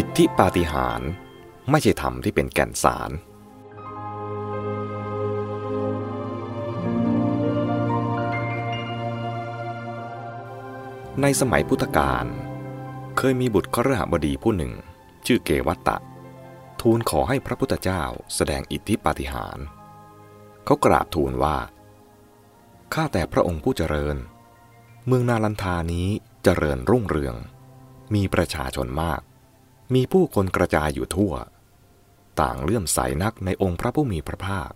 อิทธิปาฏิหาริย์ไม่ใช่ธรรมที่เป็นแก่นสาร ในสมัยพุทธกาลเคยมีบุตรครหบดีผู้หนึ่ง ชื่อเกวัตตะ ทูลขอให้พระพุทธเจ้าแสดงอิทธิปาฏิหาริย์เขากราบทูลว่า ข้าแต่พระองค์ผู้เจริญ เมืองนาลันทานี้เจริญรุ่งเรือง มีประชาชนมาก มีผู้คนกระจายอยู่ทั่ว ต่างเลื่อมใสนักในองค์พระผู้มีพระภาค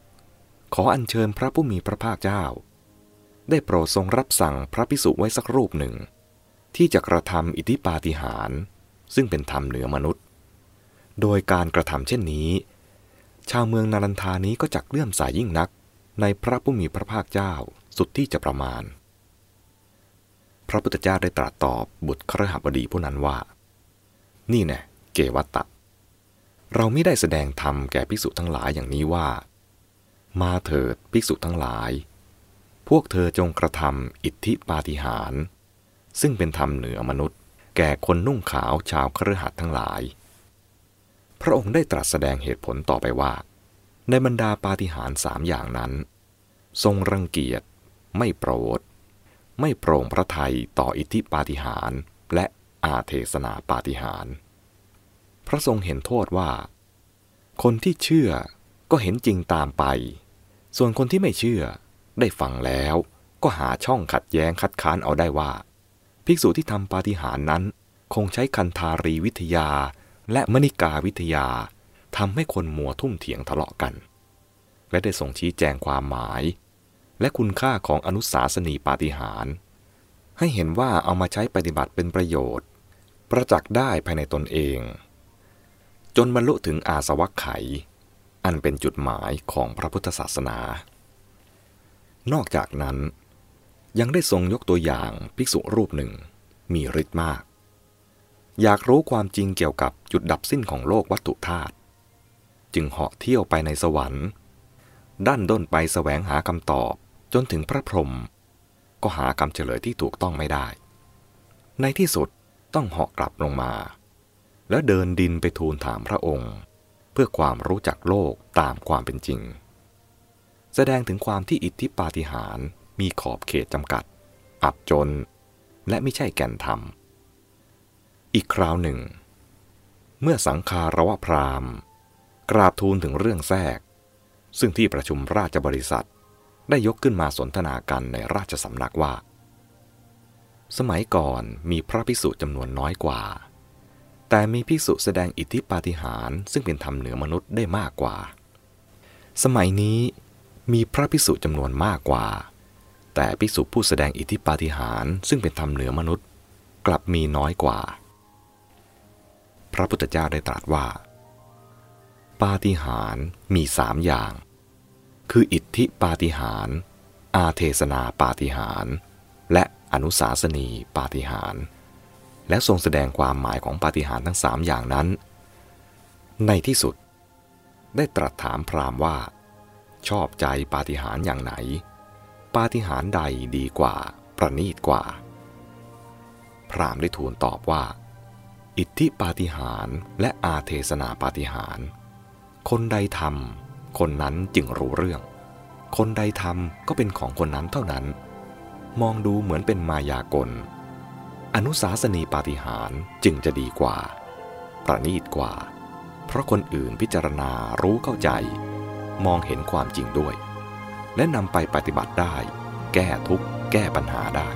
ขออัญเชิญพระผู้มีพระภาคเจ้า ได้โปรดทรงรับสั่งพระพิสุไว้สักรูปหนึ่ง ที่จะกระทำอิทธิปาฏิหาริย์ซึ่งเป็นธรรมเหนือมนุษย์ โดยการกระทำเช่นนี้ ชาวเมืองนาลันทานี้ก็จักเลื่อมใสยยิ่งนักในพระผู้มีพระภาคเจ้าสุดที่จะประมาณ พระพุทธเจ้าได้ตรัสตอบบุตรครหบดีผู้นั้นว่า นี่แน่ เกวัตตะ เราไม่ได้แสดงธรรมแก่ภิกษุทั้งหลายอย่างนี้ว่า มาเถิดภิกษุทั้งหลาย พวกเธอจงกระทำอิทธิปาฏิหาริย์ซึ่งเป็นธรรมเหนือมนุษย์ แก่คนนุ่งขาวชาวครหัสทั้งหลาย พระองค์ได้ตรัสแสดงเหตุผลต่อไปว่า ในบรรดาปาฏิหาริย์สามอย่างนั้น ทรงรังเกียจ ไม่โปรด ไม่โปร่งพระทัยต่ออิทธิปาฏิหาริย์และอาเทศนาปาฏิหาริย์ พระทรงเห็นโทษว่า คนที่เชื่อก็เห็นจริงตามไป ส่วนคนที่ไม่เชื่อได้ฟังแล้วก็หาช่องขัดแย้งคัดค้านเอาได้ว่า ภิกษุที่ทำปาฏิหาริย์นั้น คงใช้คันธารีวิทยา และมณิกาวิทยาทำให้คนมัวทุ่มเถียงทะเลาะกัน และได้ส่งชี้แจงความหมาย และคุณค่าของอนุสาสนีปาฏิหาริย์ให้เห็นว่าเอามาใช้ปฏิบัติเป็นประโยชน์ ประจักษ์ได้ภายในตนเอง จนบรรลุถึงอาสวัคไข อันเป็นจุดหมายของพระพุทธศาสนา นอกจากนั้น ยังได้ทรงยกตัวอย่างภิกษุรูปหนึ่งมีฤทธิ์มาก อยากรู้ความจริงเกี่ยวกับจุดดับสิ้นของโลกวัตถุธาตุจึงเหาะเที่ยวไปในสวรรค์ด้านด้นไปแสวงหาคำตอบจนถึงพระพรหมก็หาคำเฉลยที่ถูกต้องไม่ได้ ในที่สุดต้องเหาะกลับลงมา แล้วเดินดินไปทูลถามพระองค์ เพื่อความรู้จักโลกตามความเป็นจริง แสดงถึงความที่อิทธิปาฏิหาริย์มีขอบเขตจำกัด อับจน และไม่ใช่แก่นธรรม อีกคราวหนึ่ง เมื่อสังคารวะพราหมณ์กราบทูลถึงเรื่องแทรก ซึ่งที่ประชุมราชบริษัทได้ยกขึ้นมาสนทนากันในราชสำนักว่า สมัยก่อนมีพระภิกษุจำนวนน้อยกว่า แต่มีภิกษุแสดงอิทธิปาฏิหาริย์ซึ่งเป็นธรรมเหนือมนุษย์ได้มากกว่า สมัยนี้มีพระภิกษุจำนวนมากกว่า แต่ภิกษุผู้แสดงอิทธิปาฏิหาริย์ซึ่งเป็นธรรมเหนือมนุษย์กลับมีน้อยกว่า พระพุทธเจ้าได้ตรัสว่า ปาฏิหาริย์มีสามอย่าง คืออิทธิปาฏิหาริย์อาเทศนาปาฏิหาริย์และอนุสาสนีปาฏิหาริย์ และทรงแสดงความหมายของปาฏิหาริย์ทั้งสามอย่างนั้น ในที่สุด ได้ตรัสถามพราหมณ์ว่า ชอบใจปาฏิหาริย์อย่างไหน ปาฏิหาริย์ใดดีกว่า ประณีตกว่า พราหมณ์ได้ทูลตอบว่า อิทธิปาฏิหาริย์และอาเทศนาปาฏิหาริย์คนใดทำคนนั้นจึงรู้เรื่อง คนใดทำก็เป็นของคนนั้นเท่านั้น มองดูเหมือนเป็นมายากล อนุสาสนีปาฏิหารจึงจะดีกว่า ประณีตกว่า เพราะคนอื่นพิจารณารู้เข้าใจ มองเห็นความจริงด้วย และนำไปปฏิบัติได้ แก้ทุกข์แก้ปัญหาได้